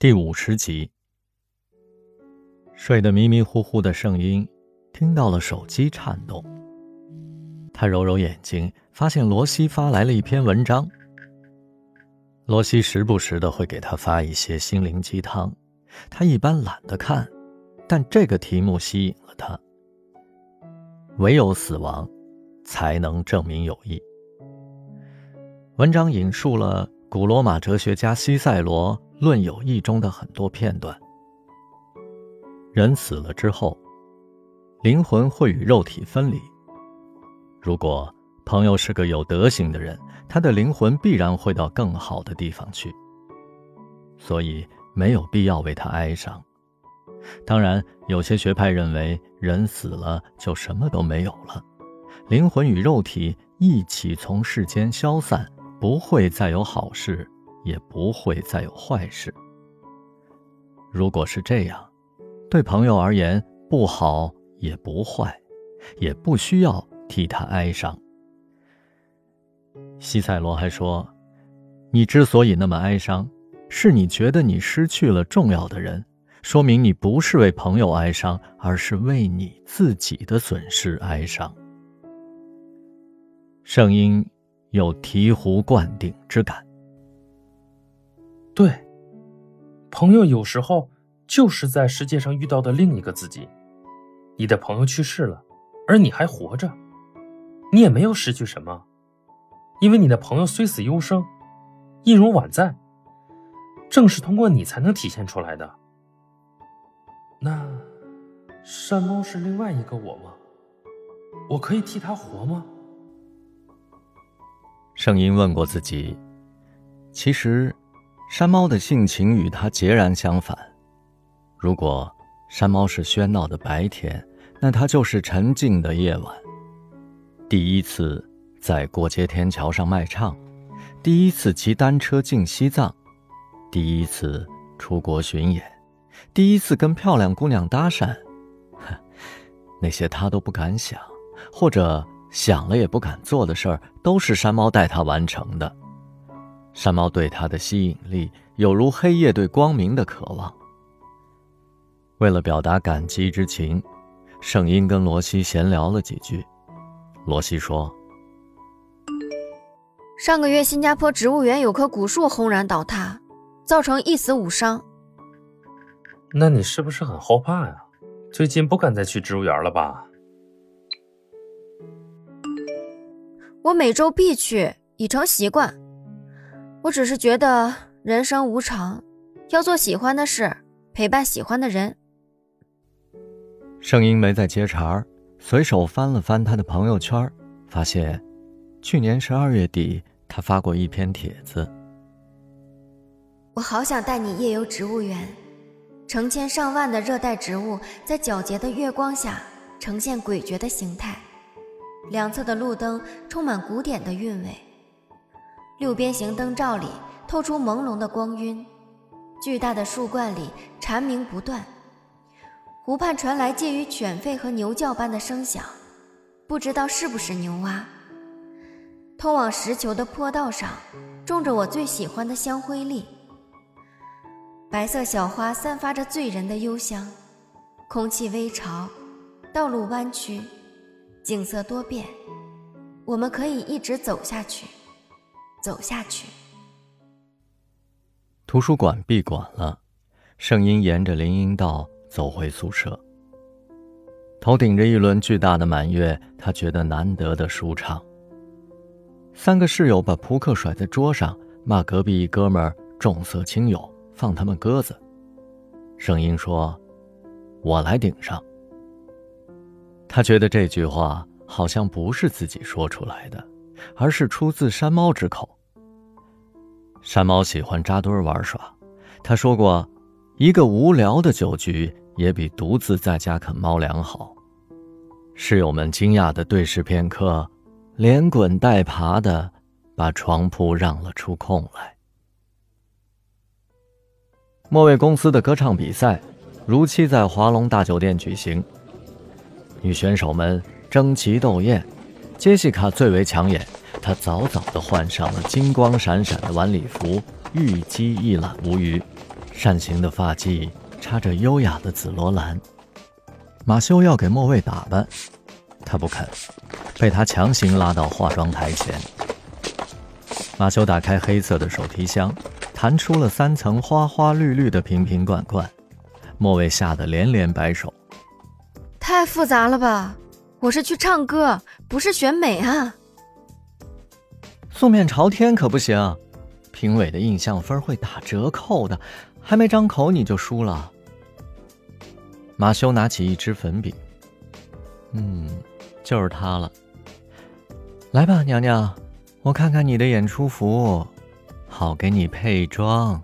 第五十集，睡得迷迷糊糊的圣婴听到了手机颤动，他揉揉眼睛，发现罗西发来了一篇文章。罗西时不时的会给他发一些心灵鸡汤，他一般懒得看，但这个题目吸引了他。唯有死亡，才能证明友谊。文章引述了古罗马哲学家西塞罗。《论友谊》中的很多片段，人死了之后，灵魂会与肉体分离。如果朋友是个有德行的人，他的灵魂必然会到更好的地方去，所以没有必要为他哀伤。当然，有些学派认为，人死了就什么都没有了，灵魂与肉体一起从世间消散，不会再有好事。也不会再有坏事。如果是这样，对朋友而言不好也不坏，也不需要替他哀伤。西塞罗还说：“你之所以那么哀伤，是你觉得你失去了重要的人，说明你不是为朋友哀伤，而是为你自己的损失哀伤。”圣婴有醍醐灌顶之感。对，朋友有时候就是在世界上遇到的另一个自己。你的朋友去世了，而你还活着，你也没有失去什么，因为你的朋友虽死犹生，一如宛在。正是通过你才能体现出来的。那山猫是另外一个我吗？我可以替他活吗？声音问过自己，其实。山猫的性情与它截然相反。如果山猫是喧闹的白天，那它就是沉静的夜晚。第一次在过街天桥上卖唱，第一次骑单车进西藏，第一次出国巡演，第一次跟漂亮姑娘搭讪，那些他都不敢想，或者想了也不敢做的事儿，都是山猫带他完成的。山猫对他的吸引力，有如黑夜对光明的渴望。为了表达感激之情，圣婴跟罗西闲聊了几句。罗西说：“上个月新加坡植物园有棵古树轰然倒塌，造成一死五伤。那你是不是很后怕呀？最近不敢再去植物园了吧？”我每周必去，已成习惯。我只是觉得人生无常，要做喜欢的事，陪伴喜欢的人。盛英没再接茬儿，随手翻了翻他的朋友圈，发现去年十二月底他发过一篇帖子。我好想带你夜游植物园，成千上万的热带植物在皎洁的月光下呈现诡谲的形态，两侧的路灯充满古典的韵味。六边形灯罩里透出朦胧的光晕，巨大的树冠里蝉鸣不断，湖畔传来介于犬吠和牛叫般的声响，不知道是不是牛蛙。通往石球的坡道上种着我最喜欢的香灰栗，白色小花散发着醉人的幽香，空气微潮，道路弯曲，景色多变，我们可以一直走下去。走下去。图书馆闭馆了，圣音沿着林荫道走回宿舍。头顶着一轮巨大的满月，他觉得难得的舒畅。三个室友把扑克甩在桌上，骂隔壁一哥们儿重色轻友，放他们鸽子。圣音说：“我来顶上。”他觉得这句话好像不是自己说出来的。而是出自山猫之口。山猫喜欢扎堆玩耍，他说过，一个无聊的酒局也比独自在家啃猫粮好。室友们惊讶的对视片刻，连滚带爬的把床铺让了出空来。莫卫公司的歌唱比赛如期在华龙大酒店举行，女选手们争奇斗艳。杰西卡最为抢眼，她早早地换上了金光闪闪的晚礼服，玉肌一览无余，扇形的发髻插着优雅的紫罗兰。马修要给莫蔚打扮，他不肯，被他强行拉到化妆台前。马修打开黑色的手提箱，弹出了三层花花绿绿的瓶瓶罐罐。莫蔚吓得连连摆手：“太复杂了吧！我是去唱歌，不是选美啊！”素面朝天可不行，评委的印象分会打折扣的，还没张口你就输了。马修拿起一支粉笔，嗯，就是它了。来吧，娘娘，我看看你的演出服，好给你配妆。